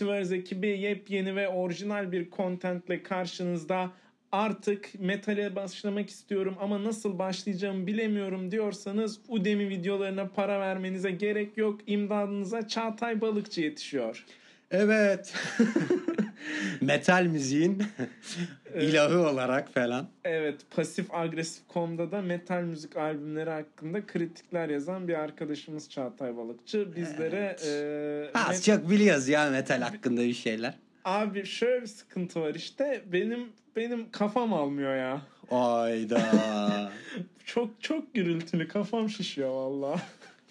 Multiverse ekibi yepyeni ve orijinal bir contentle karşınızda. Artık metale başlamak istiyorum ama nasıl başlayacağımı bilemiyorum diyorsanız Udemy videolarına para vermenize gerek yok. İmdadınıza Çağatay Balıkçı yetişiyor. Evet. Metal müziğin ilahı olarak falan. Evet pasif agresif komda da metal müzik albümleri hakkında kritikler yazan bir arkadaşımız Çağatay Balıkçı. Bizlere Evet. e, Az met- çok biliyoruz ya metal hakkında bir şeyler. Abi şöyle bir sıkıntı var işte benim benim kafam almıyor ya. Ayda. Çok çok gürültülü kafam şişiyor valla.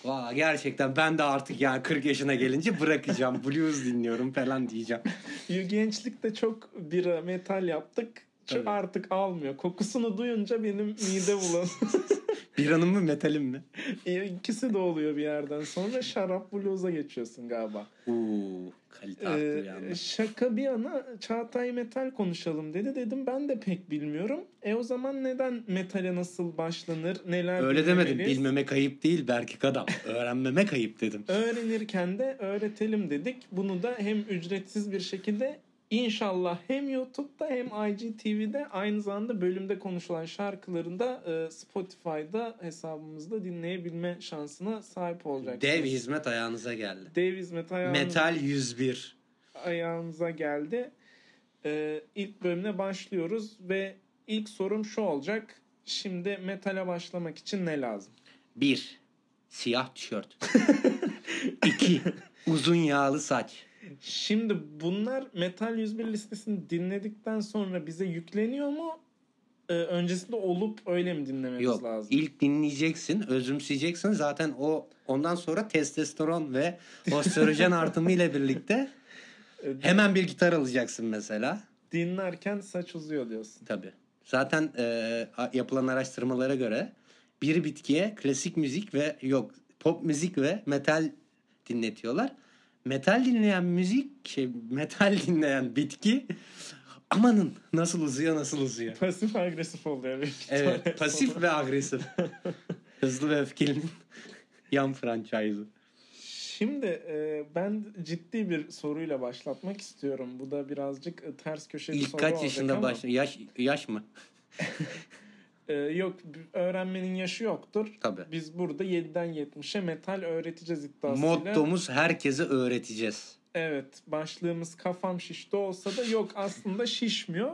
Valla gerçekten ben de artık yani 40 yaşına gelince bırakacağım. Blues dinliyorum falan diyeceğim. Gençlikte çok bira metal yaptık. Tabii. artık almıyor. Kokusunu duyunca benim mide bulanıyor. Biranın mı metalin mi? İkisi de oluyor bir yerden sonra şarap bluza geçiyorsun galiba. Uuu kalite arttı bir Ee, anda. şaka bir yana Çağatay Metal konuşalım dedi. Dedim ben de pek bilmiyorum. E o zaman neden metale nasıl başlanır? Neler Öyle demedim. Bilmemek ayıp değil Berkik adam. Öğrenmemek ayıp dedim. Öğrenirken de öğretelim dedik. Bunu da hem ücretsiz bir şekilde inşallah hem YouTube'da hem IGTV'de aynı zamanda bölümde konuşulan şarkıların da e, Spotify'da hesabımızda dinleyebilme şansına sahip olacaksınız. Dev hizmet ayağınıza geldi. Dev hizmet ayağınıza, Metal 101. ayağınıza geldi. E, ilk bölümle başlıyoruz ve ilk sorum şu olacak. Şimdi metale başlamak için ne lazım? 1. Siyah tişört. 2. Uzun yağlı saç. Şimdi bunlar Metal 101 listesini dinledikten sonra bize yükleniyor mu? Ee, öncesinde olup öyle mi dinlememiz Yok. lazım? ilk dinleyeceksin, özümseyeceksin. Zaten o ondan sonra testosteron ve östrojen artımı ile birlikte Ee, hemen bir gitar alacaksın mesela. Dinlerken saç uzuyor diyorsun. Tabii. Zaten e, yapılan araştırmalara göre bir bitkiye klasik müzik ve yok pop müzik ve metal dinletiyorlar. Metal dinleyen müzik, şey metal dinleyen bitki amanın nasıl uzuyor nasıl uzuyor. Pasif agresif oluyor. büyük ihtimalle. Evet pasif ve agresif. Hızlı ve öfkelinin yan franchise'ı. Şimdi e, ben ciddi bir soruyla başlatmak istiyorum. Bu da birazcık ters köşe bir İlk soru kaç olacak yaşında ama, başlıyor? Yaş, yaş mı? e, yok öğrenmenin yaşı yoktur. Tabii. Biz burada 7'den 70'e metal öğreteceğiz iddiasıyla. Mottomuz herkese öğreteceğiz. Evet başlığımız kafam şişti olsa da yok aslında şişmiyor.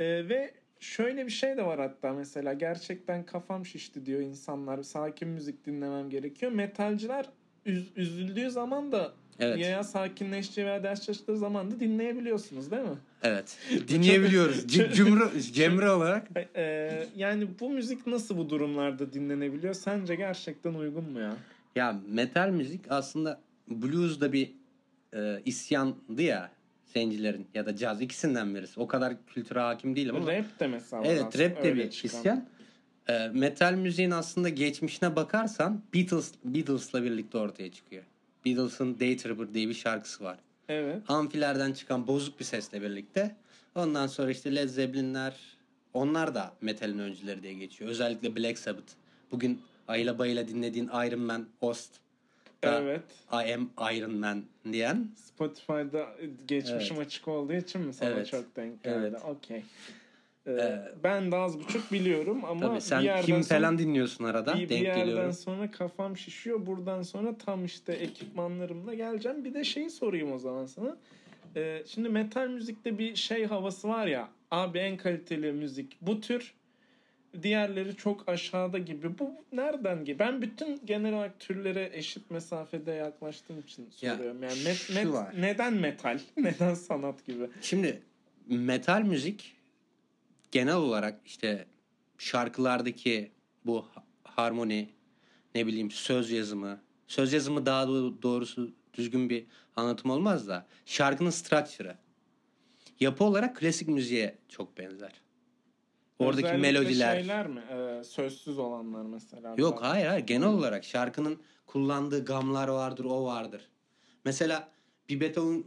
Ee, ve şöyle bir şey de var hatta mesela gerçekten kafam şişti diyor insanlar sakin müzik dinlemem gerekiyor. Metalciler üz- üzüldüğü zaman da Evet. ya sakinleşeceği veya ders çalıştığı zaman da dinleyebiliyorsunuz değil mi? Evet. Dinleyebiliyoruz. C- Cumru, Cemre olarak. Ee, yani bu müzik nasıl bu durumlarda dinlenebiliyor? Sence gerçekten uygun mu ya? Ya metal müzik aslında blues da bir e, isyandı ya zencilerin ya da caz ikisinden birisi. O kadar kültüre hakim değilim ama. Rap de mesela. Evet rap de bir çıkan. isyan. E, metal müziğin aslında geçmişine bakarsan Beatles Beatles'la birlikte ortaya çıkıyor. Beatles'ın Day Tripper diye bir şarkısı var. Evet. Amfilerden çıkan bozuk bir sesle birlikte. Ondan sonra işte Led Zeppelin'ler onlar da metalin öncüleri diye geçiyor. Özellikle Black Sabbath. Bugün ayla bayla dinlediğin Iron Man, Ost. Evet. I am Iron Man diyen. Spotify'da geçmişim açık olduğu için mi sana Evet. çok denk geldi? Evet. Okey. Ee, ben de az buçuk biliyorum ama Tabii bir sen yerden kim sonra, falan dinliyorsun arada. bir, bir denk yerden geliyorum. sonra kafam şişiyor. Buradan sonra tam işte ekipmanlarımla geleceğim. Bir de şeyi sorayım o zaman sana. Ee, şimdi metal müzikte bir şey havası var ya. Abi en kaliteli müzik bu tür. Diğerleri çok aşağıda gibi. Bu nereden gibi? Ben bütün genel olarak türlere eşit mesafede yaklaştığım için Ya, soruyorum. Yani met, met- var. neden metal? Neden sanat gibi? Şimdi metal müzik genel olarak işte şarkılardaki bu ha- harmoni ne bileyim söz yazımı söz yazımı daha do- doğrusu düzgün bir anlatım olmaz da şarkının structure'ı yapı olarak klasik müziğe çok benzer. Oradaki Özellikle melodiler. şeyler mi? Ee, sözsüz olanlar mesela. Yok hayır hayır genel olarak şarkının kullandığı gamlar vardır o vardır. Mesela bir Beethoven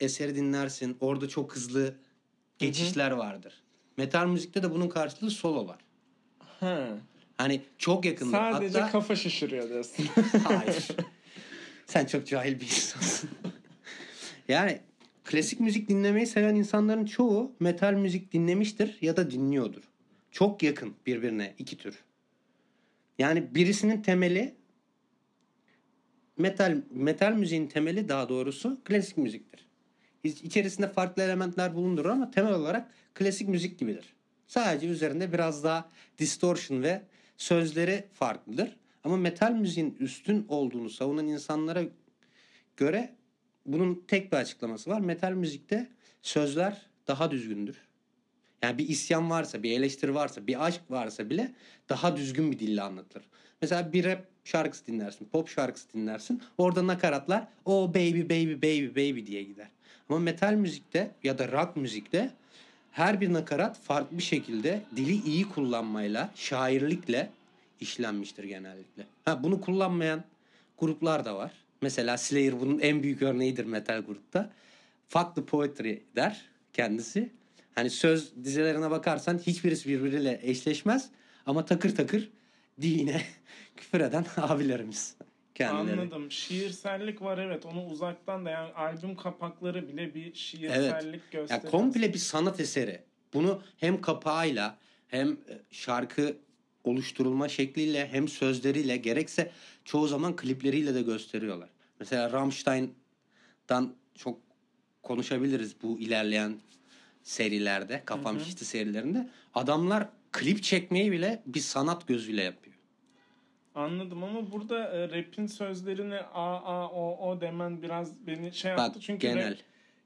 eseri dinlersin orada çok hızlı geçişler vardır. Metal müzikte de bunun karşılığı sololar. Ha. Hani çok yakındır. Sadece Hatta... kafa şişiriyor diyorsun. hayır. Sen çok cahil bir insansın. Yani klasik müzik dinlemeyi seven insanların çoğu metal müzik dinlemiştir ya da dinliyordur. Çok yakın birbirine iki tür. Yani birisinin temeli metal metal müziğin temeli daha doğrusu klasik müziktir. İç- İçerisinde farklı elementler bulundurur ama temel olarak klasik müzik gibidir. Sadece üzerinde biraz daha distortion ve sözleri farklıdır. Ama metal müziğin üstün olduğunu savunan insanlara göre bunun tek bir açıklaması var. Metal müzikte sözler daha düzgündür. Yani bir isyan varsa, bir eleştiri varsa, bir aşk varsa bile daha düzgün bir dille anlatılır. Mesela bir rap şarkısı dinlersin, pop şarkısı dinlersin. Orada nakaratlar o baby baby baby baby diye gider. Ama metal müzikte ya da rock müzikte her bir nakarat farklı bir şekilde dili iyi kullanmayla, şairlikle işlenmiştir genellikle. Ha bunu kullanmayan gruplar da var. Mesela Slayer bunun en büyük örneğidir metal grupta. Fuck the poetry der kendisi. Hani söz dizelerine bakarsan hiçbirisi birbiriyle eşleşmez ama takır takır dine küfür eden abilerimiz kendileri. Anladım. Şiirsellik var evet. Onu uzaktan da yani albüm kapakları bile bir şiirsellik Ya gösteriyor. komple bir sanat eseri. Bunu hem kapağıyla hem e, şarkı oluşturulma şekliyle hem sözleriyle gerekse çoğu zaman klipleriyle de gösteriyorlar. Mesela Rammstein'dan çok konuşabiliriz bu ilerleyen serilerde, Kafam Hı hı. Şişti serilerinde. Adamlar klip çekmeyi bile bir sanat gözüyle yapıyor. Anladım ama burada e, rap'in sözlerini a a o o demen biraz beni şey yaptı. Bak Çünkü genel. rap,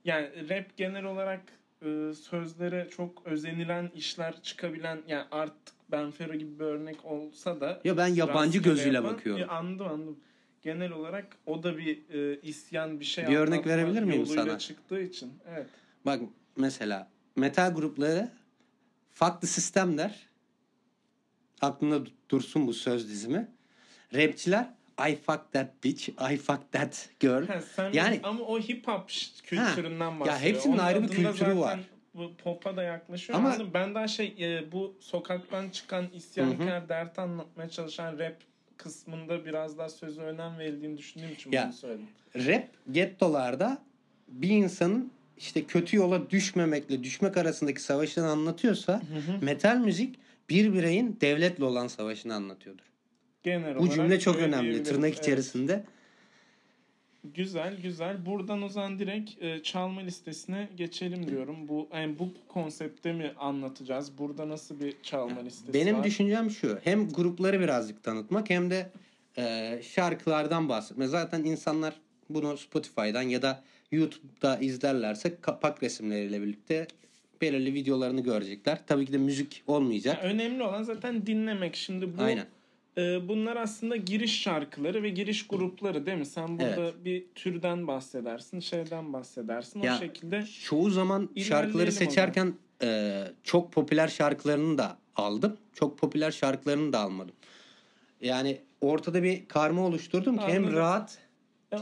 yani rap genel olarak e, sözlere çok özenilen işler çıkabilen yani artık Benfero gibi bir örnek olsa da Ya ben yabancı gözüyle yapan- bakıyorum. Ya anladım anladım. Genel olarak o da bir e, isyan bir şey Bir örnek verebilir miyim sana? çıktığı için. Evet. Bak mesela metal grupları farklı sistemler. Aklında dursun bu söz dizimi. Rapçiler I fuck that bitch, I fuck that girl. Ha, sen Yani- ama o hip hop kültüründen bahsediyor. hepsinin Onun ayrı bir kültürü var. Bu pop'a da yaklaşıyor. Ama- Anladım. Ben daha şey e, bu sokaktan çıkan isyankar dert anlatmaya çalışan rap kısmında biraz daha sözü önem verildiğini düşündüğüm için Ya, bunu söyledim. Rap gettolarda bir insanın işte kötü yola düşmemekle düşmek arasındaki savaşını anlatıyorsa metal müzik bir bireyin devletle olan savaşını anlatıyordur. Genel Bu cümle çok önemli tırnak Evet. içerisinde. Güzel güzel. Buradan o zaman direkt e, çalma listesine geçelim diyorum. Bu yani bu konsepte mi anlatacağız? Burada nasıl bir çalma listesi Benim var? düşüncem şu. Hem grupları birazcık tanıtmak hem de e, şarkılardan bahsetmek. Zaten insanlar bunu Spotify'dan ya da YouTube'da izlerlerse kapak resimleriyle birlikte belirli videolarını görecekler. Tabii ki de müzik olmayacak. Yani önemli olan zaten dinlemek. Şimdi bu Aynen. e, bunlar aslında giriş şarkıları ve giriş grupları değil mi? Sen burada Evet. bir türden bahsedersin, şeyden bahsedersin. Ya, o şekilde Çoğu zaman şarkıları seçerken e, çok popüler şarkılarını da aldım. Çok popüler şarkılarını da almadım. Yani ortada bir karma oluşturdum ki hem Anladım. rahat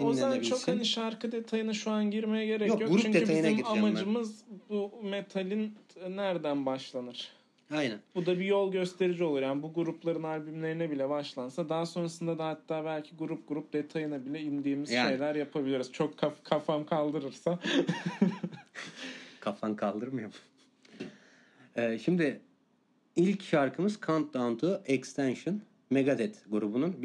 Ya o zaman çok hani şarkı detayına şu an girmeye gerek yok. Yok, grup Çünkü detayına bizim gireceğim ben. amacımız bu metalin nereden başlanır? Aynen. Bu da bir yol gösterici olur. Yani bu grupların albümlerine bile başlansa daha sonrasında da hatta belki grup grup detayına bile indiğimiz Yani. şeyler yapabiliriz. Çok kaf- kafam kaldırırsa. Kafan kaldırmıyor mu? Ee, şimdi ilk şarkımız Countdown to Extension. Megadeth grubunun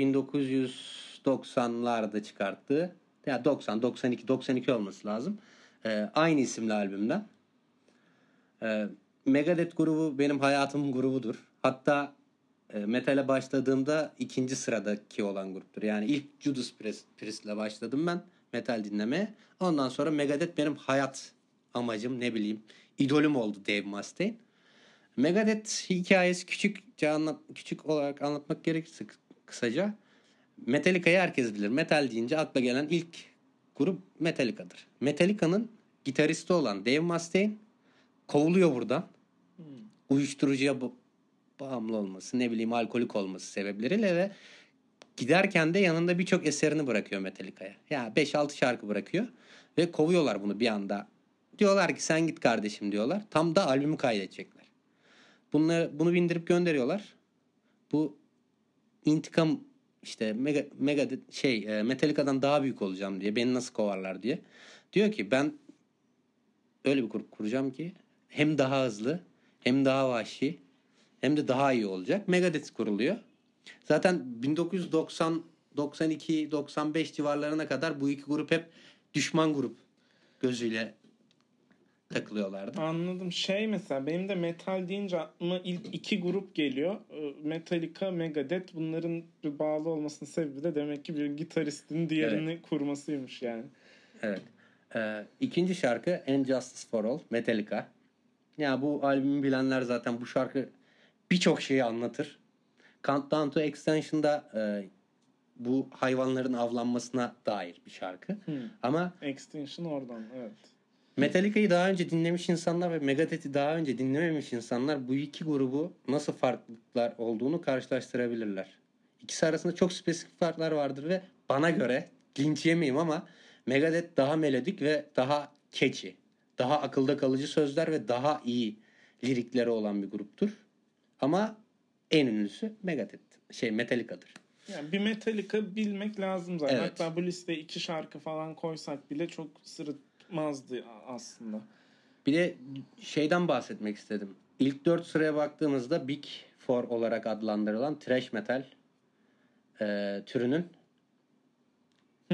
1990'larda çıkarttığı ya 90, 92, 92 olması lazım. Ee, aynı isimli albümden. Ee, Megadeth grubu benim hayatımın grubudur. Hatta e, metale başladığımda ikinci sıradaki olan gruptur. Yani ilk Judas Priest, Priest'le başladım ben metal dinlemeye. Ondan sonra Megadeth benim hayat amacım ne bileyim idolüm oldu Dave Mustaine. Megadeth hikayesi küçükçe anlat, küçük olarak anlatmak gerekirse kı- kısaca Metallica'yı herkes bilir. Metal deyince akla gelen ilk grup Metallica'dır. Metallica'nın gitaristi olan Dave Mustaine kovuluyor buradan. Uyuşturucuya ba- bağımlı olması, ne bileyim alkolik olması sebepleriyle ve giderken de yanında birçok eserini bırakıyor Metallica'ya. Ya 5-6 şarkı bırakıyor ve kovuyorlar bunu bir anda. Diyorlar ki sen git kardeşim diyorlar. Tam da albümü kaydedecekler. Bunları, bunu bindirip gönderiyorlar. Bu intikam işte mega, mega şey e, Metallica'dan daha büyük olacağım diye beni nasıl kovarlar diye. Diyor ki ben öyle bir grup kuracağım ki hem daha hızlı hem daha vahşi hem de daha iyi olacak. Megadeth kuruluyor. Zaten 1990 92 95 civarlarına kadar bu iki grup hep düşman grup gözüyle takılıyorlardı. Anladım. Şey mesela benim de metal deyince aklıma ilk iki grup geliyor. Ee, Metallica, Megadeth. Bunların bir bağlı olmasının sebebi de demek ki bir gitaristin diğerini kurmasıymış yani. Evet. Ee, ikinci şarkı And Justice for All Metallica. Ya bu albümü bilenler zaten bu şarkı birçok şeyi anlatır. Countdown to Extension'da e, bu hayvanların avlanmasına dair bir şarkı. Hmm. Ama Extinction oradan evet. Metallica'yı daha önce dinlemiş insanlar ve Megadeth'i daha önce dinlememiş insanlar bu iki grubu nasıl farklılıklar olduğunu karşılaştırabilirler. İkisi arasında çok spesifik farklar vardır ve bana göre linç yemeyeyim ama Megadeth daha melodik ve daha catchy. Daha akılda kalıcı sözler ve daha iyi lirikleri olan bir gruptur. Ama en ünlüsü Megadeth. Şey Metallica'dır. Yani bir Metallica bilmek lazım zaten. Evet. Hatta bu listeye iki şarkı falan koysak bile çok sırıtmazdı aslında. Bir de şeyden bahsetmek istedim. İlk dört sıraya baktığımızda Big Four olarak adlandırılan thrash metal e, türünün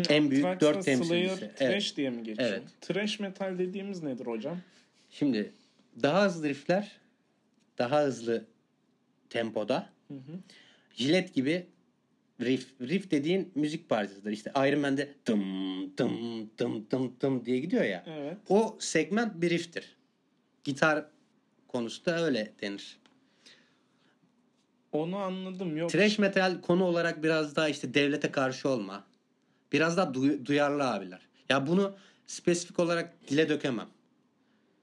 En büyük Anthrax dört temsilcisi. Slayer Evet. trash diye mi geçiyor? Evet. Trash metal dediğimiz nedir hocam? Şimdi daha hızlı riffler, daha hızlı tempoda, Hı hı. jilet gibi riff. Riff dediğin müzik parçasıdır. İşte Iron Man'de dım dım dım dım dım diye gidiyor ya. Evet. O segment bir rifftir. Gitar konusu da öyle denir. Onu anladım. Yok. Trash metal konu olarak biraz daha işte devlete karşı olma. Biraz daha duy- duyarlı abiler. Ya bunu spesifik olarak dile dökemem.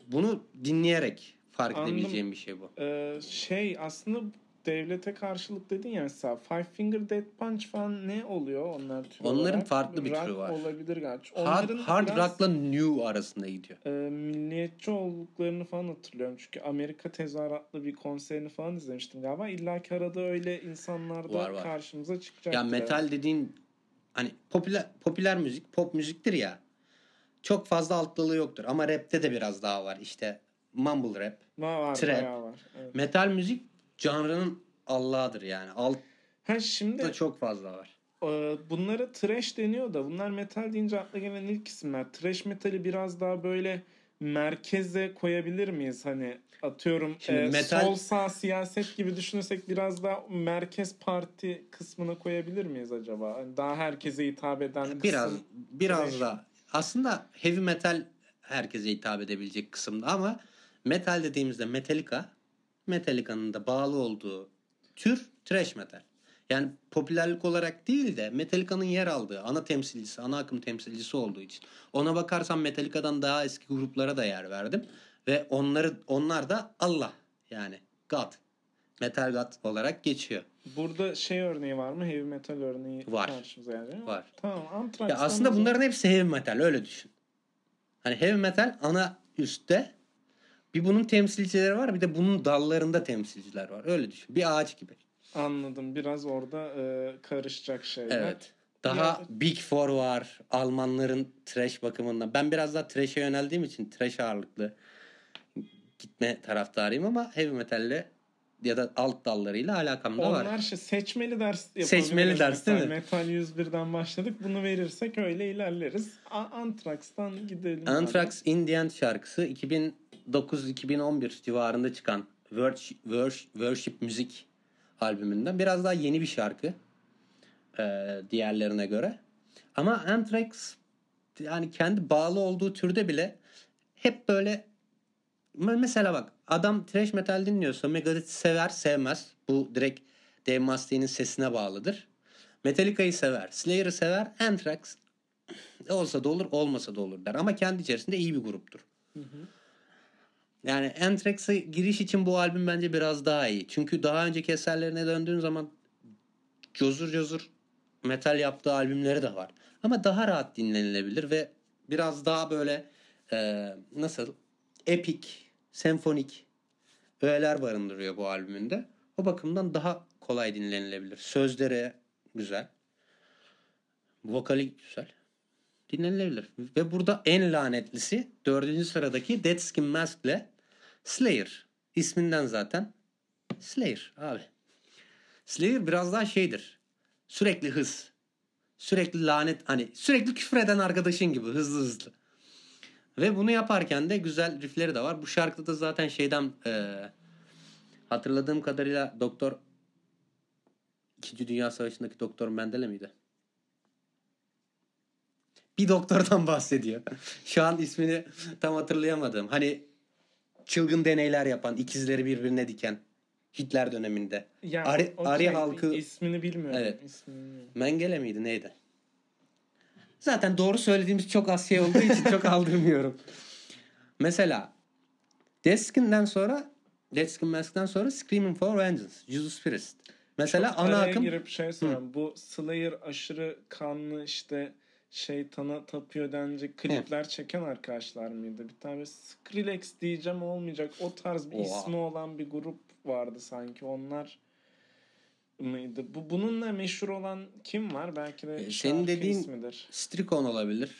Bunu dinleyerek fark Anladım. edebileceğim bir şey bu. Ee, şey aslında devlete karşılık dedin ya mesela Five Finger Death Punch falan ne oluyor onlar tür Onların olarak? farklı bir Rock türü var. olabilir gerçi. Hard, Onların hard biraz, rock'la new arasında gidiyor. e, milliyetçi olduklarını falan hatırlıyorum. Çünkü Amerika tezahüratlı bir konserini falan izlemiştim galiba. İlla ki arada öyle insanlar da Var, var. karşımıza çıkacak. Ya metal dediğin hani popüler popüler müzik, pop müziktir ya. Çok fazla alt dalı yoktur ama rapte de biraz daha var. İşte mumble rap. var, trap. var. Evet. Metal müzik canrının Allah'ıdır yani. Altta Ha şimdi çok fazla var. Ee, bunlara trash deniyor da bunlar metal deyince akla gelen ilk isimler. Trash metali biraz daha böyle merkeze koyabilir miyiz? Hani atıyorum Şimdi e, metal- sol sağ siyaset gibi düşünürsek biraz daha merkez parti kısmına koyabilir miyiz acaba? Hani daha herkese hitap eden kısım. Biraz biraz trash. da aslında heavy metal herkese hitap edebilecek kısımda ama metal dediğimizde Metallica Metallica'nın da bağlı olduğu tür thrash metal. Yani popülerlik olarak değil de Metallica'nın yer aldığı ana temsilcisi, ana akım temsilcisi olduğu için. Ona bakarsan Metallica'dan daha eski gruplara da yer verdim ve onları onlar da Allah yani God. Metal God olarak geçiyor. Burada şey örneği var mı? Heavy metal örneği Var. karşımıza yani. Var. Tamam. Ya aslında bunların hepsi heavy metal öyle düşün. Hani heavy metal ana üstte. Bir bunun temsilcileri var bir de bunun dallarında temsilciler var. Öyle düşün. Bir ağaç gibi. Anladım. Biraz orada e, karışacak şeyler. Evet. Daha Ya- Big Four var. Almanların trash bakımından. Ben biraz daha trash'e yöneldiğim için trash ağırlıklı gitme taraftarıyım ama heavy metalle ya da alt dallarıyla alakam da Onlar var. şey seçmeli ders. Seçmeli ders değil mi? Metal 101'den başladık. Bunu verirsek öyle ilerleriz. A- Anthrax'tan gidelim. abi. Anthrax Indian şarkısı 2009-2011 civarında çıkan Worship, Worship, Worship Müzik albümünden. Biraz daha yeni bir şarkı e, diğerlerine göre. Ama Anthrax yani kendi bağlı olduğu türde bile hep böyle mesela bak adam thrash metal dinliyorsa Megadeth'i sever sevmez. Bu direkt Dave Mustaine'in sesine bağlıdır. Metallica'yı sever. Slayer'ı sever. Anthrax olsa da olur olmasa da olur der. Ama kendi içerisinde iyi bir gruptur. Yani Anthrax'a giriş için bu albüm bence biraz daha iyi. Çünkü daha önceki eserlerine döndüğün zaman cozur cozur metal yaptığı albümleri de var. Ama daha rahat dinlenilebilir ve biraz daha böyle e, nasıl epik, senfonik öğeler barındırıyor bu albümünde. O bakımdan daha kolay dinlenilebilir. Sözleri güzel. Vokali güzel. Dinlenilebilir. Ve burada en lanetlisi dördüncü sıradaki Dead Skin Mask'le Slayer. İsminden zaten Slayer abi. Slayer biraz daha şeydir. Sürekli hız. Sürekli lanet hani sürekli küfür eden arkadaşın gibi hızlı hızlı. Ve bunu yaparken de güzel riffleri de var. Bu şarkıda da zaten şeyden e, hatırladığım kadarıyla Doktor İkinci Dünya Savaşı'ndaki Doktor Mendele miydi? Bir doktordan bahsediyor. Şu an ismini tam hatırlayamadım. Hani çılgın deneyler yapan, ikizleri birbirine diken. Hitler döneminde. Yani Ari, okey, Ari halkı ismini bilmiyorum. Evet. İsmini. Mengele miydi neydi? Zaten doğru söylediğimiz çok az şey olduğu için çok aldırmıyorum. Mesela Deskin'den sonra Deskin Mask'tan sonra Screaming for Vengeance, Judas Priest. Mesela Çok ana akım girip şey sorayım. Bu Slayer aşırı kanlı işte şeytana tapıyor denecek klipler çeken arkadaşlar mıydı? Bir tane Skrillex diyeceğim olmayacak. O tarz bir Oha. ismi olan bir grup vardı sanki. Onlar mıydı? Bu bununla meşhur olan kim var? Belki de Ee, senin dediğin- ismidir. Stricon olabilir.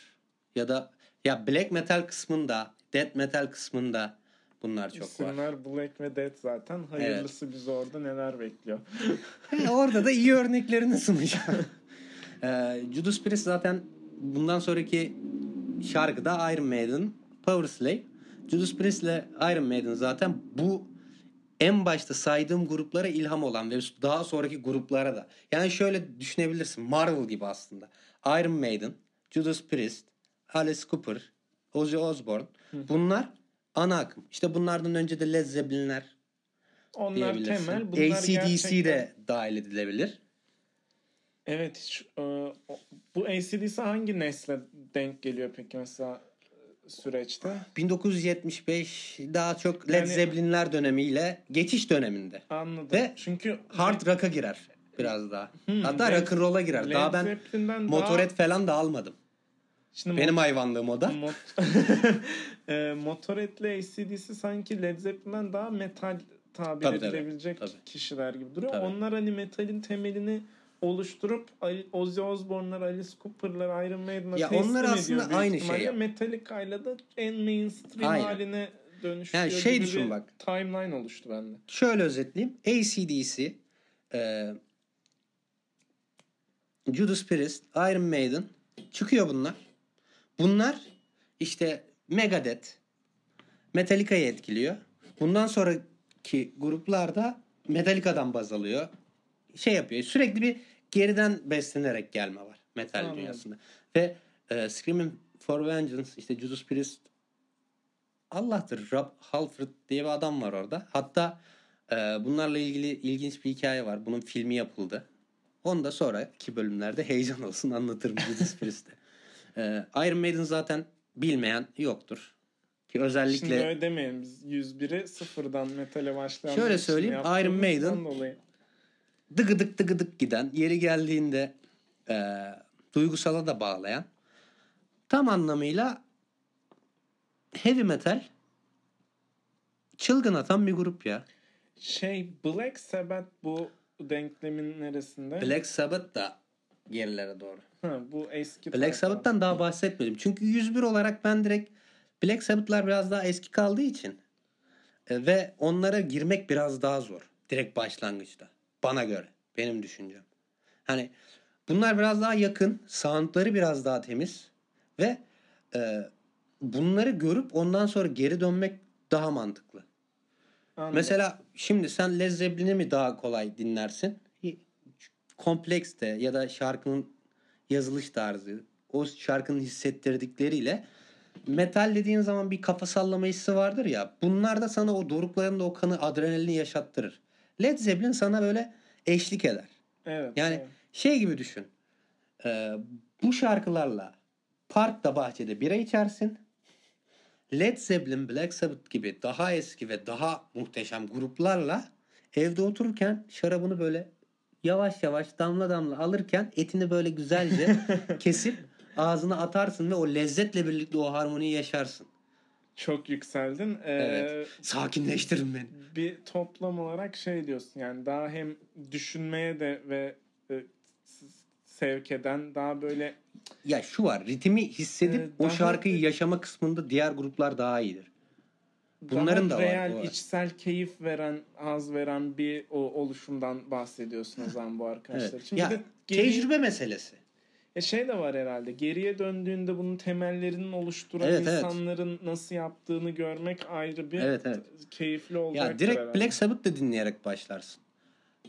Ya da ya black metal kısmında, death metal kısmında bunlar çok var. İsimler Black ve Dead zaten. Hayırlısı bizi orada neler bekliyor. He, orada da iyi örneklerini sunacağım. ee, Judas Priest zaten bundan sonraki şarkıda Iron Maiden, Power Slave. Judas Priest ile Iron Maiden zaten bu en başta saydığım gruplara ilham olan ve daha sonraki gruplara da. Yani şöyle düşünebilirsin. Marvel gibi aslında. Iron Maiden, Judas Priest, Alice Cooper, Ozzy Osbourne. Bunlar ana akım. İşte bunlardan önce de Led Zeppelin'ler Onlar diyebilirsin. temel. Bunlar ACDC gerçekten... de dahil edilebilir. Evet. Hiç, e, bu ACDC hangi nesle denk geliyor peki mesela e, süreçte? 1975 daha çok Led Yani- Zeppelin'ler dönemiyle geçiş döneminde. Anladım. Ve Çünkü Hard rock'a girer biraz daha. Hmm, Hatta rock and roll'a girer. Led daha ben Zeppelin'den Motorhead falan da almadım. Şimdi Benim hayvanlığım o da. Mot- e, Motorhead'le ACDC sanki Led Zeppelin'den daha metal tabir Tabii, tabii, edilebilecek tabii. kişiler gibi duruyor. Tabii. Onlar hani metalin temelini oluşturup Ozzy Osbourne'lar, Alice Cooper'lar, Iron Maiden'a Ya teslim onlar aslında aynı ihtimalle. şey yap- Metallica'yla da en mainstream Aynen. haline dönüşüyor Yani şey gibi düşün bir bak. timeline oluştu bende. Şöyle özetleyeyim. ACDC, e, Judas Priest, Iron Maiden çıkıyor bunlar. Bunlar işte Megadeth, Metallica'yı etkiliyor. Bundan sonraki gruplarda Metallica'dan baz alıyor. Şey yapıyor. Sürekli bir geriden beslenerek gelme var metal Anladım. dünyasında. Ve e, Screaming for Vengeance işte Judas Priest Allah'tır. Rob Halford diye bir adam var orada. Hatta e, bunlarla ilgili ilginç bir hikaye var. Bunun filmi yapıldı. Onu da sonraki bölümlerde heyecan olsun anlatırım Judas Priest'te. E, Iron Maiden zaten bilmeyen yoktur. Ki özellikle Şimdi öyle demeyin. Biz 101'i sıfırdan metale başlayan Şöyle söyleyeyim, Iron Maiden- dolayı. Dıgıdık dıgıdık giden, yeri geldiğinde e, duygusala da bağlayan tam anlamıyla heavy metal çılgın atan bir grup ya. Şey Black Sabbath bu denklemin neresinde? Black Sabbath da gerilere doğru. Ha, bu eski Black. Sabbath'tan daha bahsetmedim. Çünkü 101 olarak ben direkt Black Sabbath'lar biraz daha eski kaldığı için e, ve onlara girmek biraz daha zor. Direkt başlangıçta. Bana göre. Benim düşüncem. Hani bunlar biraz daha yakın. Soundları biraz daha temiz. Ve e, bunları görüp ondan sonra geri dönmek daha mantıklı. Anladım. Mesela şimdi sen Led Zeppelin'i mi daha kolay dinlersin? Komplekste ya da şarkının yazılış tarzı, o şarkının hissettirdikleriyle metal dediğin zaman bir kafa sallama hissi vardır ya. Bunlar da sana o doruklarında o kanı adrenalini yaşattırır. Led Zeppelin sana böyle eşlik eder. evet, Yani evet. şey gibi düşün. Ee, bu şarkılarla parkta bahçede bira içersin. Led Zeppelin, Black Sabbath gibi daha eski ve daha muhteşem gruplarla evde otururken şarabını böyle yavaş yavaş damla damla alırken etini böyle güzelce kesip ağzına atarsın ve o lezzetle birlikte o harmoniyi yaşarsın. Çok yükseldin. Ee, Evet. Sakinleştirin beni. Bir toplam olarak şey diyorsun yani daha hem düşünmeye de ve e, sevk eden daha böyle ya şu var ritmi hissedip Ee, o şarkıyı yaşama kısmında diğer gruplar daha iyidir. Bunların Daha da var, real, var. içsel keyif veren, haz veren bir o oluşumdan bahsediyorsun o zaman bu arkadaşlar. Evet. Şimdi Ya de tecrübe meselesi. E şey de var herhalde. Geriye döndüğünde bunun temellerinin oluşturan Evet, evet. insanların nasıl yaptığını görmek ayrı bir Evet, evet. keyifli olacak. Ya direkt Black Sabbath da dinleyerek başlarsın.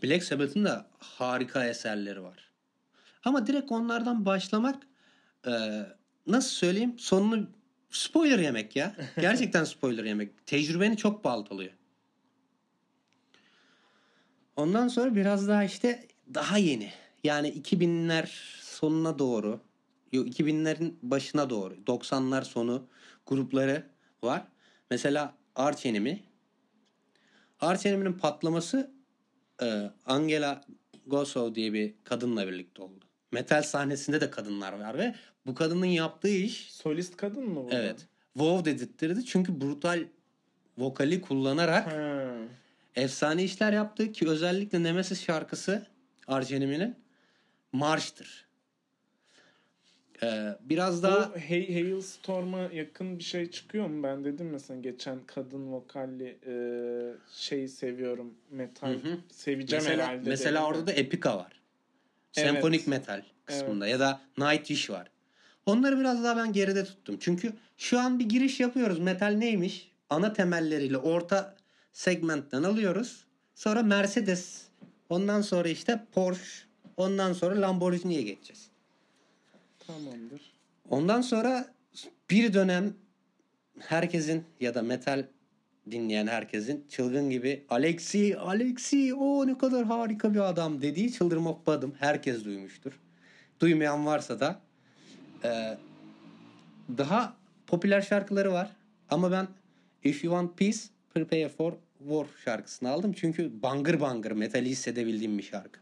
Black Sabbath'ın da harika eserleri var. Ama direkt onlardan başlamak e, nasıl söyleyeyim sonunu spoiler yemek ya. Gerçekten spoiler yemek. Tecrübeni çok baltalıyor. Ondan sonra biraz daha işte daha yeni. Yani 2000'ler sonuna doğru, yok 2000'lerin başına doğru, 90'lar sonu grupları var. Mesela Arch Enemy. Arch Enemy'nin patlaması e, Angela Gossow diye bir kadınla birlikte oldu. Metal sahnesinde de kadınlar var ve bu kadının yaptığı iş Solist kadın mı bu? evet WoW dedirttirdi. Çünkü brutal vokali kullanarak Ha. efsane işler yaptı ki özellikle Nemesis şarkısı Arch Enemy'nin marştır. Ee, biraz daha Bu Hay Hailstorm'a yakın bir şey çıkıyor mu? Ben dedim mesela geçen kadın vokalli e, şey seviyorum. Metal Hı hı. seveceğim mesela, herhalde. mesela dedim. orada da Epica var. Evet. Senfonik metal kısmında ya da Nightwish var. Onları biraz daha ben geride tuttum. Çünkü şu an bir giriş yapıyoruz. Metal neymiş? Ana temelleriyle orta segmentten alıyoruz. Sonra Mercedes. Ondan sonra işte Porsche. Ondan sonra Lamborghini'ye geçeceğiz. Tamamdır. Ondan sonra bir dönem herkesin ya da metal dinleyen herkesin çılgın gibi Alexi, Alexi o ne kadar harika bir adam dediği Çıldırım Okbadım. Herkes duymuştur. Duymayan varsa da e, daha popüler şarkıları var. Ama ben If You Want Peace Prepare For War şarkısını aldım. Çünkü bangır bangır metali hissedebildiğim bir şarkı.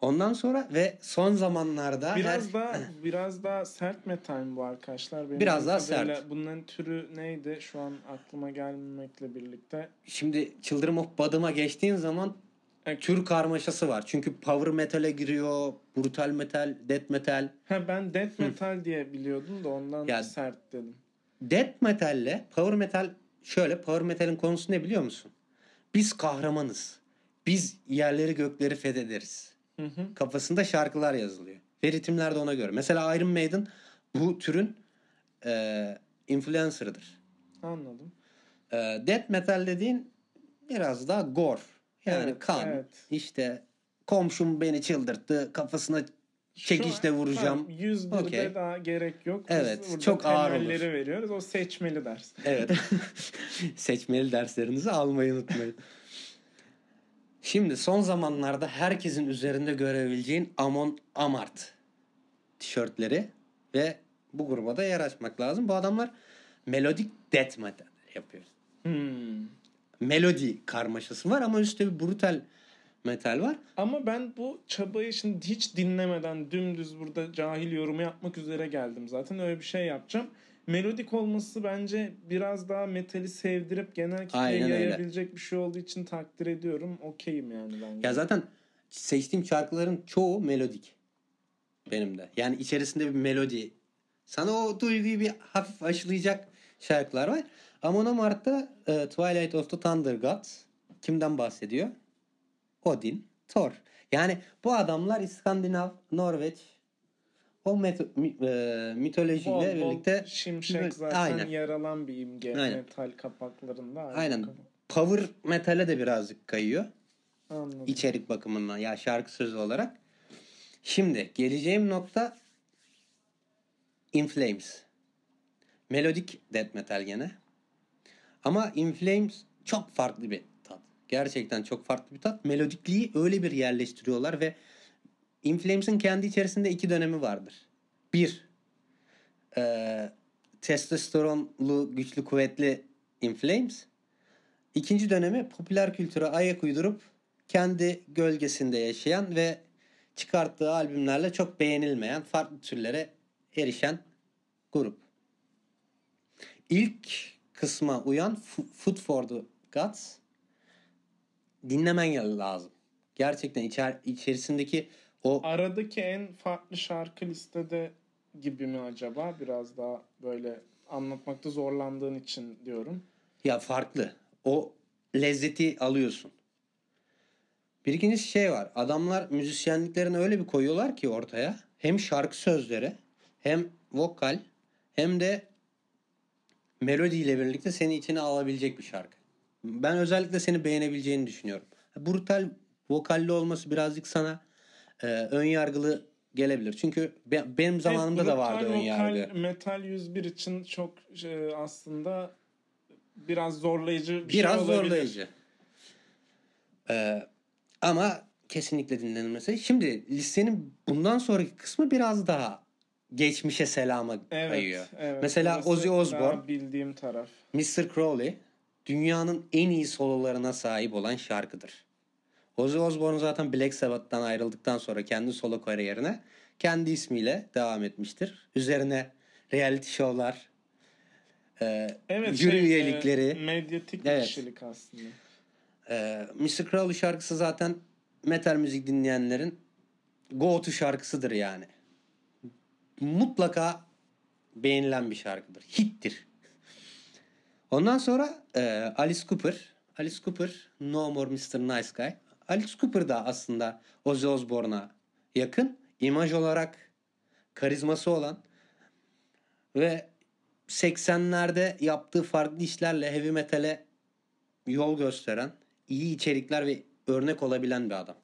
Ondan sonra ve son zamanlarda Biraz her- daha biraz daha sert metal mi bu arkadaşlar? Benim Biraz daha sert. Bunların türü neydi? Şu an aklıma gelmemekle birlikte. Şimdi Çıldırım of Badım'a geçtiğin zaman Evet. tür karmaşası var. Çünkü power metal'e giriyor, brutal metal, death metal. Ha ben death metal diye biliyordum da ondan Ya- sert dedim. Death metal'le power metal şöyle power metal'in konusu ne biliyor musun? Biz kahramanız. Biz yerleri gökleri fethederiz. Hı hı. Kafasında şarkılar yazılıyor. Ve ritimler de ona göre. Mesela Iron Maiden bu türün e, influencer'ıdır. Anladım. E, death metal dediğin biraz daha gore. Yani Evet, kan. evet. İşte komşum beni çıldırttı. Kafasına çekişle Şu an- vuracağım. Tamam, 101'de Okey. daha gerek yok. Biz Evet, çok ağır olur. veriyoruz. O seçmeli ders. Evet. Seçmeli derslerinizi almayı unutmayın. Şimdi son zamanlarda herkesin üzerinde görebileceğin Amon Amart tişörtleri ve bu gruba da yer açmak lazım. Bu adamlar melodik death metal yapıyor. Hmm. Melodi karmaşası var ama üstte bir brutal metal var. Ama ben bu çabayı şimdi hiç dinlemeden dümdüz burada cahil yorumu yapmak üzere geldim. Zaten öyle bir şey yapacağım. Melodik olması bence biraz daha metali sevdirip genel kitleye öyle. yayabilecek bir şey olduğu için takdir ediyorum. Okeyim yani bence. Ya zaten seçtiğim şarkıların çoğu melodik. Benim de. Yani içerisinde bir melodi. Sana o duyguyu bir hafif aşılayacak şarkılar var. Amon Amart'ta e, Twilight of the Thunder Gods kimden bahsediyor? Odin, Thor. Yani bu adamlar İskandinav, Norveç o met- mi- e, mitolojiyle Bol bol birlikte şimşek zaten Aynen. yer alan bir imge Aynen. metal kapaklarında. Aynen. bakalım. power metale de birazcık kayıyor. Anladım. içerik bakımından ya şarkı sözü olarak. Şimdi geleceğim nokta In Flames. Melodik death metal gene. Ama In Flames çok farklı bir tat. Gerçekten çok farklı bir tat. Melodikliği öyle bir yerleştiriyorlar ve In Flames'in kendi içerisinde iki dönemi vardır. Bir, eee testosteronlu, güçlü, kuvvetli In Flames. İkinci dönemi popüler kültüre ayak uydurup kendi gölgesinde yaşayan ve çıkarttığı albümlerle çok beğenilmeyen farklı türlere erişen grup. İlk kısma uyan Food for the Gods dinlemen lazım. Gerçekten içer, içerisindeki O Aradaki en farklı şarkı listede gibi mi acaba? Biraz daha böyle anlatmakta zorlandığın için diyorum. ya farklı. O lezzeti alıyorsun. Bir ikincisi şey var. Adamlar müzisyenliklerini öyle bir koyuyorlar ki ortaya. Hem şarkı sözleri hem vokal hem de melodiyle birlikte seni içine alabilecek bir şarkı. Ben özellikle seni beğenebileceğini düşünüyorum. Brutal vokalli olması birazcık sana e, ön yargılı gelebilir. Çünkü be- benim zamanımda da vardı ön yargı. Metal 101 için çok e, aslında biraz zorlayıcı bir Biraz şey olabilir. zorlayıcı. Ee, ama kesinlikle dinlenilmesi. Şimdi listenin bundan sonraki kısmı biraz daha geçmişe selama Evet, kayıyor. evet. Mesela Ozzy Osbourne, bildiğim taraf. Mr. Crowley dünyanın en iyi sololarına sahip olan şarkıdır. Ozzy Osbourne zaten Black Sabbath'tan ayrıldıktan sonra kendi solo kariyerine kendi ismiyle devam etmiştir. Üzerine reality show'lar, e, Evet, jüri şey, e, üyelikleri, medyatik Evet. kişilik aslında. Ee, Mr. Crowley şarkısı zaten metal müzik dinleyenlerin go to şarkısıdır yani. Mutlaka beğenilen bir şarkıdır. Hittir. Ondan sonra e, Alice Cooper. Alice Cooper No More Mr. Nice Guy. Alice Cooper da aslında Ozzy Osbourne'a yakın. imaj olarak karizması olan ve 80'lerde yaptığı farklı işlerle heavy metal'e yol gösteren, iyi içerikler ve örnek olabilen bir adam.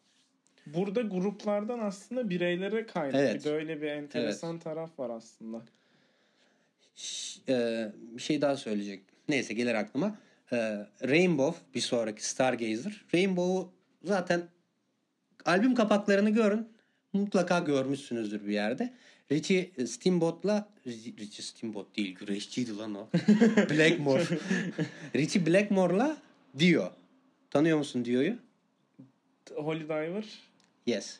Burada gruplardan aslında bireylere kaydı. Evet. Bir de öyle bir enteresan taraf var aslında. Ş- e, bir şey daha söyleyecek. Neyse gelir aklıma. E, Rainbow bir sonraki Stargazer. Rainbow'u zaten albüm kapaklarını görün. Mutlaka görmüşsünüzdür bir yerde. Richie Steamboat'la Richie Steamboat değil güreşçiydi lan o. Blackmore. Richie Blackmore'la Dio. Tanıyor musun Dio'yu? Holy Diver. Yes.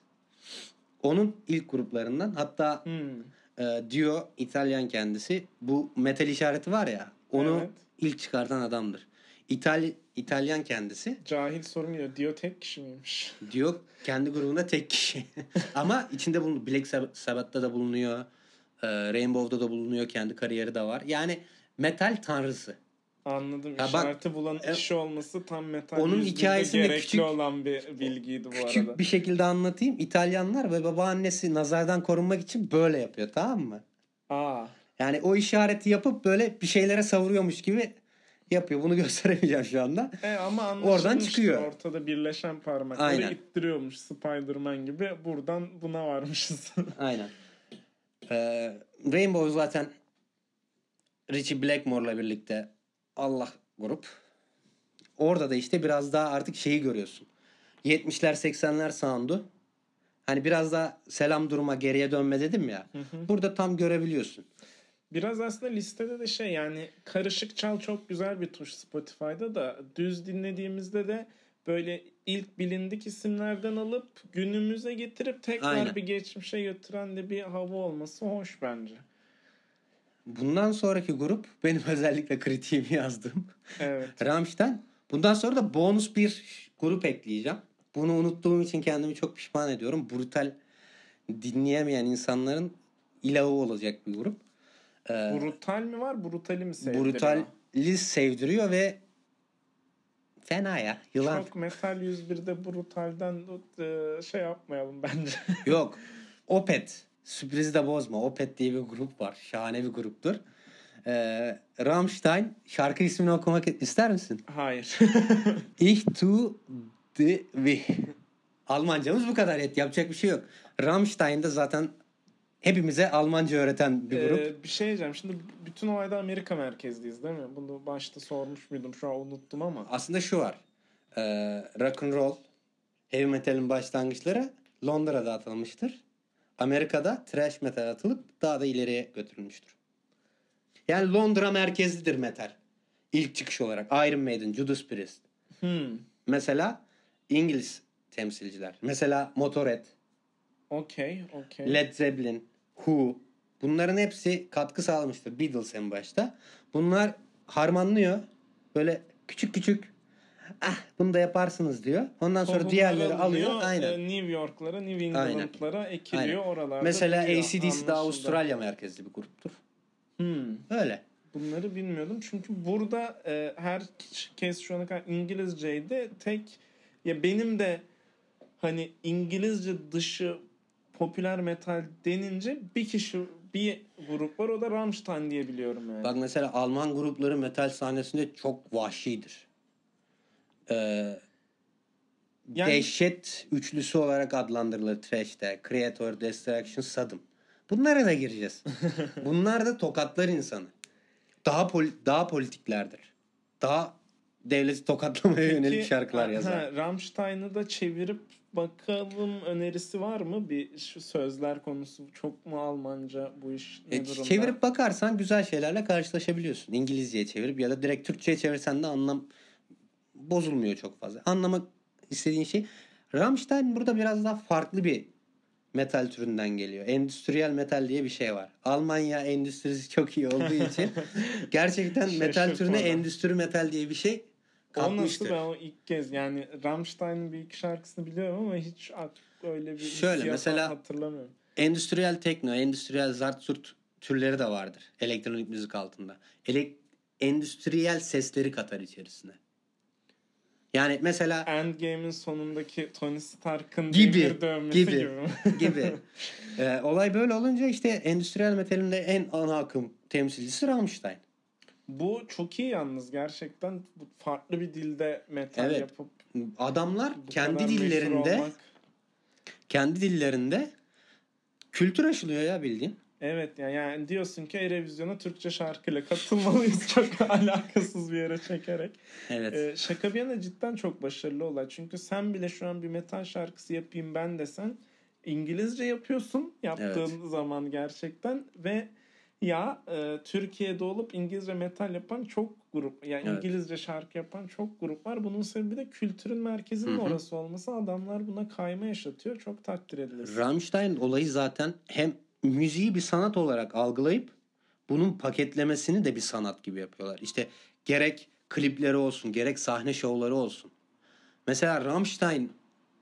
Onun ilk gruplarından hatta Hmm. e, Dio İtalyan kendisi. Bu metal işareti var ya onu Evet. ilk çıkartan adamdır. İtal İtalyan kendisi. Cahil sorum geliyor. Dio tek kişi miymiş? Dio kendi grubunda tek kişi. Ama içinde bulunuyor. Black Sab- Sabbath'ta da bulunuyor. e, Rainbow'da da bulunuyor. Kendi kariyeri de var. Yani metal tanrısı. Anladım. Ya bak, İşareti bulan e, kişi olması tam metal onun hikayesinde gerekli küçük- olan bir bilgiydi bu Küçük arada. bir şekilde anlatayım. İtalyanlar ve babaannesi nazardan korunmak için böyle yapıyor tamam mı? Aa. Yani o işareti yapıp böyle bir şeylere savuruyormuş gibi yapıyor. Bunu gösteremeyeceğim şu anda. E ama Oradan çıkıyor. Ortada birleşen parmakları Aynen. ittiriyormuş Spider-Man gibi. Buradan buna varmışız. Aynen. Ee, Rainbow zaten Richie Blackmore'la birlikte Allah grup. Orada da işte biraz daha artık şeyi görüyorsun. 70'ler 80'ler sound'u. Hani biraz daha selam durma geriye dönme dedim ya. Burada tam görebiliyorsun. Biraz aslında listede de şey yani karışık çal çok güzel bir tuş Spotify'da da düz dinlediğimizde de böyle ilk bilindik isimlerden alıp günümüze getirip tekrar Aynen. bir geçmişe götüren de bir hava olması hoş bence. Bundan sonraki grup benim özellikle kritiğimi yazdım. Evet. Rammstein. Bundan sonra da bonus bir grup ekleyeceğim. Bunu unuttuğum için kendimi çok pişman ediyorum. Brutal dinleyemeyen insanların ilahı olacak bir grup. Ee, Brutal mi var? Brutali mi sevdiriyor? brutali sevdiriyor ve fena ya. Yılan. Çok Metal 101'de Brutal'den e, şey yapmayalım bence. Yok. Opet. Sürprizi de bozma. Opet diye bir grup var. Şahane bir gruptur. Ee, Rammstein. Şarkı ismini okumak ister misin? Hayır. Ich tu de weh. Almancamız bu kadar et. Yapacak bir şey yok. Rammstein de zaten hepimize Almanca öğreten bir grup. Ee, bir şey diyeceğim. Şimdi bütün olayda Amerika merkezliyiz değil mi? Bunu başta sormuş muydum? Şu an unuttum ama. Aslında şu var. Ee, rock and roll, heavy metal'in başlangıçları Londra'da atılmıştır. Amerika'da thrash metal atılıp daha da ileriye götürülmüştür. Yani Londra merkezlidir metal. İlk çıkış olarak Iron Maiden, Judas Priest. Hmm. Mesela İngiliz temsilciler. Mesela Motorhead, Okey. Okey. Led Zeppelin, Who. Bunların hepsi katkı sağlamıştır. Beatles en başta. Bunlar harmanlıyor. Böyle küçük küçük ah bunu da yaparsınız diyor. Ondan sonra Tohumlar diğerleri alınıyor, alıyor. Aynen. e, New York'lara, New England'lara ekiliyor Aynen. oralarda. Mesela ACDC de. Avustralya merkezli bir gruptur. Hmm. Öyle. Bunları bilmiyordum çünkü burada e, herkes şu ana kadar İngilizceydi. Tek ya benim de hani İngilizce dışı popüler metal denince bir kişi bir grup var o da Rammstein diye biliyorum yani. Bak mesela Alman grupları metal sahnesinde çok vahşidir. Ee, Yani- Dehşet üçlüsü olarak adlandırılır Thrash'te. Creator, Destruction, Sodom. Bunlara da gireceğiz. Bunlar da tokatlar insanı. Daha pol- daha politiklerdir. Daha devleti tokatlamaya yönelik Peki, şarkılar ha, yazar. Rammstein'ı da çevirip bakalım önerisi var mı? Bir şu sözler konusu çok mu Almanca bu iş ne E, durumda? çevirip bakarsan güzel şeylerle karşılaşabiliyorsun. İngilizceye çevirip ya da direkt Türkçe'ye çevirsen de anlam bozulmuyor çok fazla. Anlamak istediğin şey Rammstein burada biraz daha farklı bir metal türünden geliyor. Endüstriyel metal diye bir şey var. Almanya endüstrisi çok iyi olduğu için gerçekten metal türüne endüstri metal diye bir şey O nasıl katmıştır. ben o ilk kez yani Rammstein'in bir iki şarkısını biliyorum ama hiç öyle bir Şöyle, mesela- hatırlamıyorum. Endüstriyel tekno, endüstriyel zartzurt türleri de vardır elektronik müzik altında. Elek endüstriyel sesleri katar içerisine. Yani mesela Endgame'in sonundaki Tony Stark'ın Gibi, dövmesi gibi, gibi. gibi. Ee, olay böyle olunca işte endüstriyel metalin de en ana akım temsilcisi Rammstein. Bu çok iyi yalnız gerçekten farklı bir dilde metal Evet. yapıp Adamlar kendi dillerinde olmak. kendi dillerinde kültür aşılıyor ya bildiğin. Evet yani, yani diyorsun ki Erevizyon'a Türkçe şarkıyla katılmalıyız çok alakasız bir yere çekerek. Evet. Ee, şaka bir yana cidden çok başarılı olay. Çünkü sen bile şu an bir metal şarkısı yapayım ben desen İngilizce yapıyorsun yaptığın zaman gerçekten ve ya e, Türkiye'de olup İngilizce metal yapan çok grup yani Evet. İngilizce şarkı yapan çok grup var. Bunun sebebi de kültürün merkezinin orası olması. Adamlar buna kayma yaşatıyor. Çok takdir edilir. Rammstein olayı zaten hem müziği bir sanat olarak algılayıp bunun paketlemesini de bir sanat gibi yapıyorlar. İşte gerek klipleri olsun, gerek sahne şovları olsun. Mesela Rammstein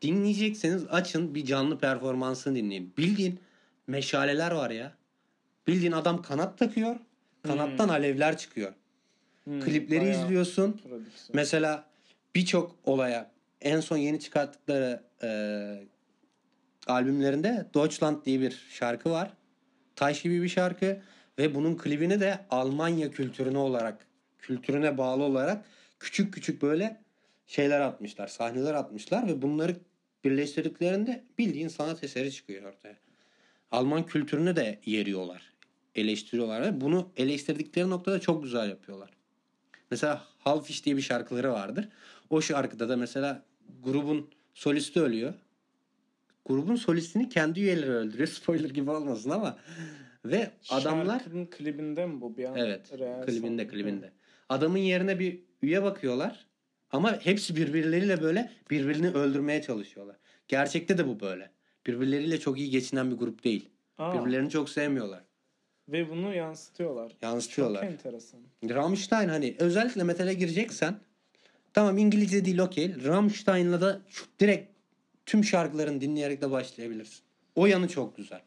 dinleyecekseniz açın bir canlı performansını dinleyin. Bildiğin meşaleler var ya. Bildiğin adam kanat takıyor. Kanattan alevler çıkıyor. Hmm, Klipleri izliyorsun. prodüksiyon. Mesela birçok olaya en son yeni çıkarttıkları e, albümlerinde Deutschland diye bir şarkı var. Taş gibi bir şarkı ve bunun klibini de Almanya kültürüne olarak kültürüne bağlı olarak küçük küçük böyle şeyler atmışlar, sahneler atmışlar ve bunları birleştirdiklerinde bildiğin sanat eseri çıkıyor ortaya. Alman kültürünü de yeriyorlar, eleştiriyorlar ve bunu eleştirdikleri noktada çok güzel yapıyorlar. Mesela Halfish diye bir şarkıları vardır. O şarkıda da mesela grubun solisti ölüyor. Grubun solistini kendi üyeleri öldürüyor. Spoiler gibi olmasın ama. Ve adamlar Şarkının klibinde mi bu bir an? evet klibinde klibinde. Adamın yerine bir üye bakıyorlar. Ama hepsi birbirleriyle böyle birbirini öldürmeye çalışıyorlar. Gerçekte de bu böyle. Birbirleriyle çok iyi geçinen bir grup değil. Aa, Birbirlerini çok sevmiyorlar. Ve bunu yansıtıyorlar. Yansıtıyorlar. Çok enteresan. Rammstein hani özellikle metale gireceksen tamam İngilizce değil okey. Rammstein'la da direkt tüm şarkılarını dinleyerek de başlayabilirsin. O yanı çok güzel.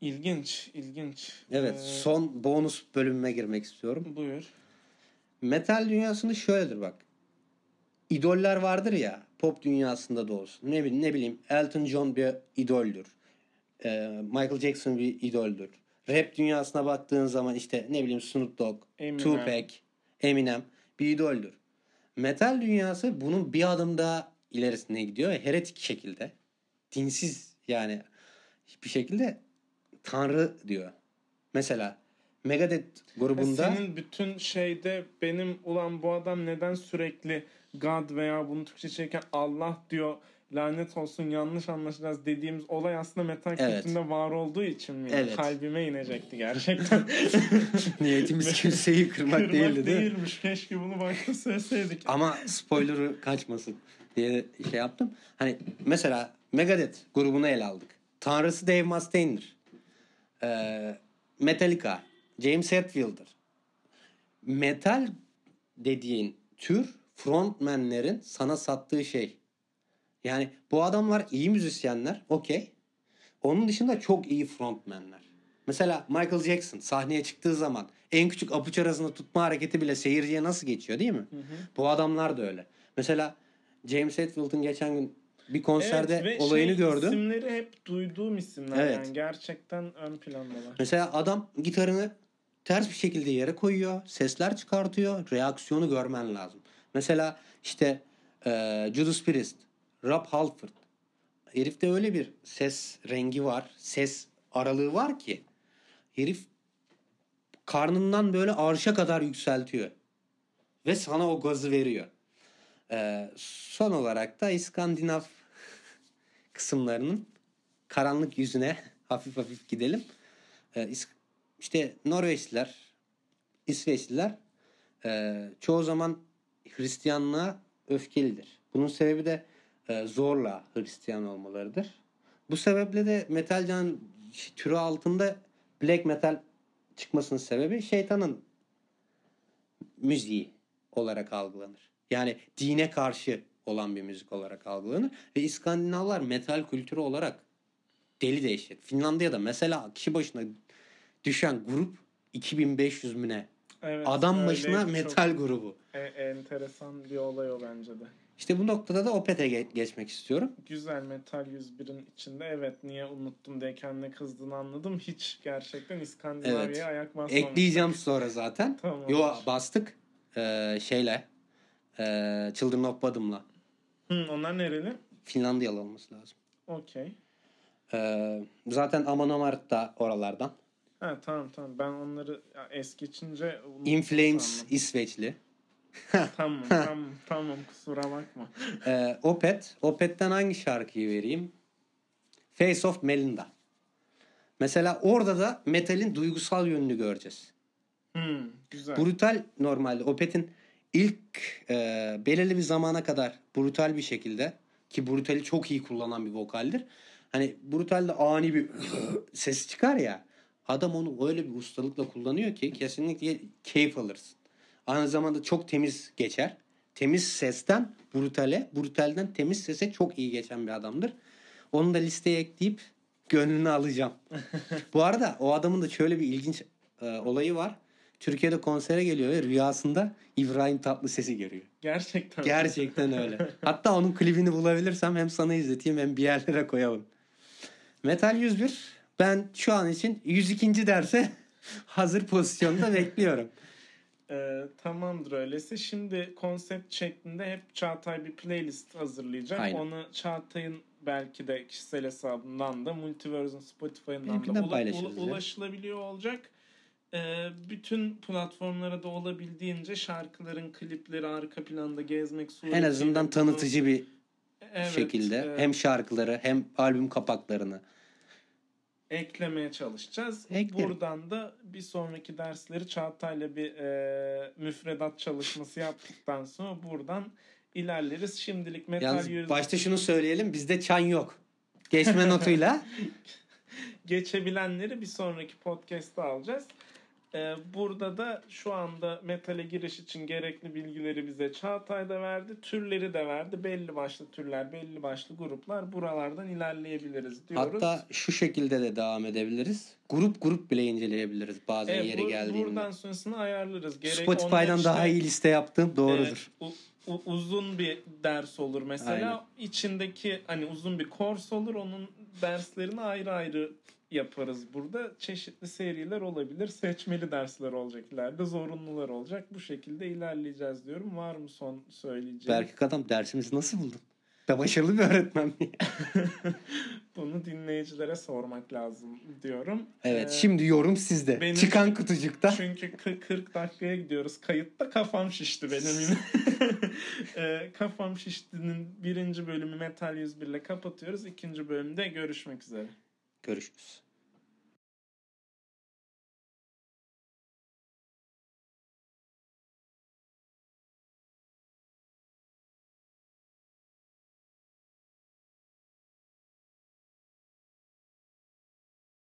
İlginç, ilginç. Evet Ee, son bonus bölümüme girmek istiyorum. Buyur. Metal dünyasında şöyledir bak. İdoller vardır ya pop dünyasında da olsun. Ne bileyim, ne bileyim Elton John bir idoldür. Ee, Michael Jackson bir idoldür. Rap dünyasına baktığın zaman işte ne bileyim Snoop Dogg, Eminem. Tupac, Eminem bir idoldür. Metal dünyası bunun bir adım daha ilerisine gidiyor ve heretik şekilde dinsiz yani bir şekilde tanrı diyor. Mesela Megadeth grubunda Senin bütün şeyde benim ulan bu adam neden sürekli God veya bunu Türkçe çekerken Allah diyor lanet olsun yanlış anlaşılacağız dediğimiz olay aslında metal Evet. kültüründe var olduğu için mi? Evet. Kalbime inecekti gerçekten. Niyetimiz kimseyi kırmak, Kırmak değildi değil mi? değilmiş. Keşke bunu başta söyleseydik. Ama spoiler'ı kaçmasın diye şey yaptım. Hani mesela Megadeth grubunu ele aldık. Tanrısı Dave Mustaine'dir. Ee, Metallica, James Hetfield'dır. Metal dediğin tür frontmenlerin sana sattığı şey. Yani bu adamlar iyi müzisyenler, okey. Onun dışında çok iyi frontmenler. Mesela Michael Jackson sahneye çıktığı zaman en küçük apuç arasında tutma hareketi bile seyirciye nasıl geçiyor değil mi? Hı hı. Bu adamlar da öyle. Mesela James Hetfield'ın geçen gün bir konserde Evet, ve olayını şey, gördüm. İsimleri hep duyduğum isimler Evet. yani gerçekten ön plandalar. Mesela adam gitarını ters bir şekilde yere koyuyor. Sesler çıkartıyor. Reaksiyonu görmen lazım. Mesela işte e, Judas Priest, Rob Halford. Herifte öyle bir ses rengi var. Ses aralığı var ki. Herif karnından böyle arşa kadar yükseltiyor. Ve sana o gazı veriyor. E, son olarak da İskandinav kısımlarının karanlık yüzüne hafif hafif gidelim. Ee, işte Norveçliler, İsveçliler e, çoğu zaman Hristiyanlığa öfkelidir. Bunun sebebi de zorla Hristiyan olmalarıdır. Bu sebeple de metalcan türü altında black metal çıkmasının sebebi şeytanın müziği olarak algılanır. Yani dine karşı olan bir müzik olarak algılanır. Ve İskandinavlar metal kültürü olarak deli dehşet. Finlandiya'da mesela kişi başına düşen grup 2500 mü ne? Evet, Adam başına çok metal grubu. e- enteresan bir olay o bence de. İşte bu noktada da Opeth'e ge- geçmek istiyorum. Güzel Metal 101'in içinde evet niye unuttum diye kendine kızdığını anladım. Hiç gerçekten İskandinavya'ya Evet. ayak basmamış. Ekleyeceğim sonra zaten. Tamam. Yo bastık. Ee, şeyle. Ee, Children of Bodom'la. Hı, onlar nereli? Finlandiyalı olması lazım. Okey. Ee, zaten Amarth da oralardan. Ha tamam tamam ben onları ya, es geçince In Flames sandım. İsveçli. tamam tamam tamam kusura bakma. Ee, Opeth. Opeth'ten hangi şarkıyı vereyim? Face of Melinda. Mesela orada da metalin duygusal yönünü göreceğiz. Hmm, güzel. Brutal normalde Opeth'in ilk e, belirli bir zamana kadar brutal bir şekilde ki brutali çok iyi kullanan bir vokaldir. Hani brutalde ani bir ses çıkar ya adam onu öyle bir ustalıkla kullanıyor ki kesinlikle keyif alırsın. Aynı zamanda çok temiz geçer. Temiz sesten brutale, brutalden temiz sese çok iyi geçen bir adamdır. Onu da listeye ekleyip gönlünü alacağım. Bu arada o adamın da şöyle bir ilginç e, olayı var. Türkiye'de konsere geliyor ve rüyasında İbrahim Tatlıses'i görüyor. Gerçekten. Gerçekten öyle. Hatta onun klibini bulabilirsem hem sana izleteyim hem bir yerlere koyalım. Metal 101 ben şu an için 102. derse hazır pozisyonda bekliyorum. Ee, tamamdır öyleyse. Şimdi konsept şeklinde hep Çağatay bir playlist hazırlayacak. Aynen. Onu Çağatay'ın belki de kişisel hesabından da Multiverse'ın Spotify'ından da ula- ulaşılabiliyor olacak. Ee, bütün platformlara da olabildiğince şarkıların klipleri arka planda gezmek En suretiyle azından bunu- tanıtıcı bir Evet, şekilde e, hem şarkıları hem albüm kapaklarını eklemeye çalışacağız. Eklerim. Buradan da bir sonraki dersleri Çağatay'la bir e, müfredat çalışması yaptıktan sonra buradan ilerleriz. Şimdilik Metal Yalnız Yürüdü başta şunu söyleyelim bizde çan yok. Geçme notuyla geçebilenleri bir sonraki podcast'ta alacağız. E, burada da şu anda metale giriş için gerekli bilgileri bize Çağatay da verdi. Türleri de verdi. Belli başlı türler, belli başlı gruplar. Buralardan ilerleyebiliriz diyoruz. hatta şu şekilde de devam edebiliriz. Grup grup bile inceleyebiliriz bazen Evet, yeri bu- geldiğinde. Buradan sonrasını ayarlarız. Gerek Spotify'dan onlar daha işte- iyi liste yaptım doğrudur. Evet, u- uzun bir ders olur mesela. İçindeki hani uzun bir kors olur. Onun derslerini ayrı ayrı yaparız burada. Çeşitli seriler olabilir. Seçmeli dersler olacak ileride. Zorunlular olacak. Bu şekilde ilerleyeceğiz diyorum. Var mı son söyleyeceğim? Berkik adam dersimizi nasıl buldun? Da başarılı bir öğretmen mi? Bunu dinleyicilere sormak lazım diyorum. evet Ee, şimdi yorum sizde. benim- Çıkan kutucukta. Çünkü kı- 40 dakikaya gidiyoruz. Kayıtta kafam şişti benim yine. Ee, kafam şişti'nin birinci bölümü Metal 101 ile kapatıyoruz. İkinci bölümde görüşmek üzere. Görüşürüz.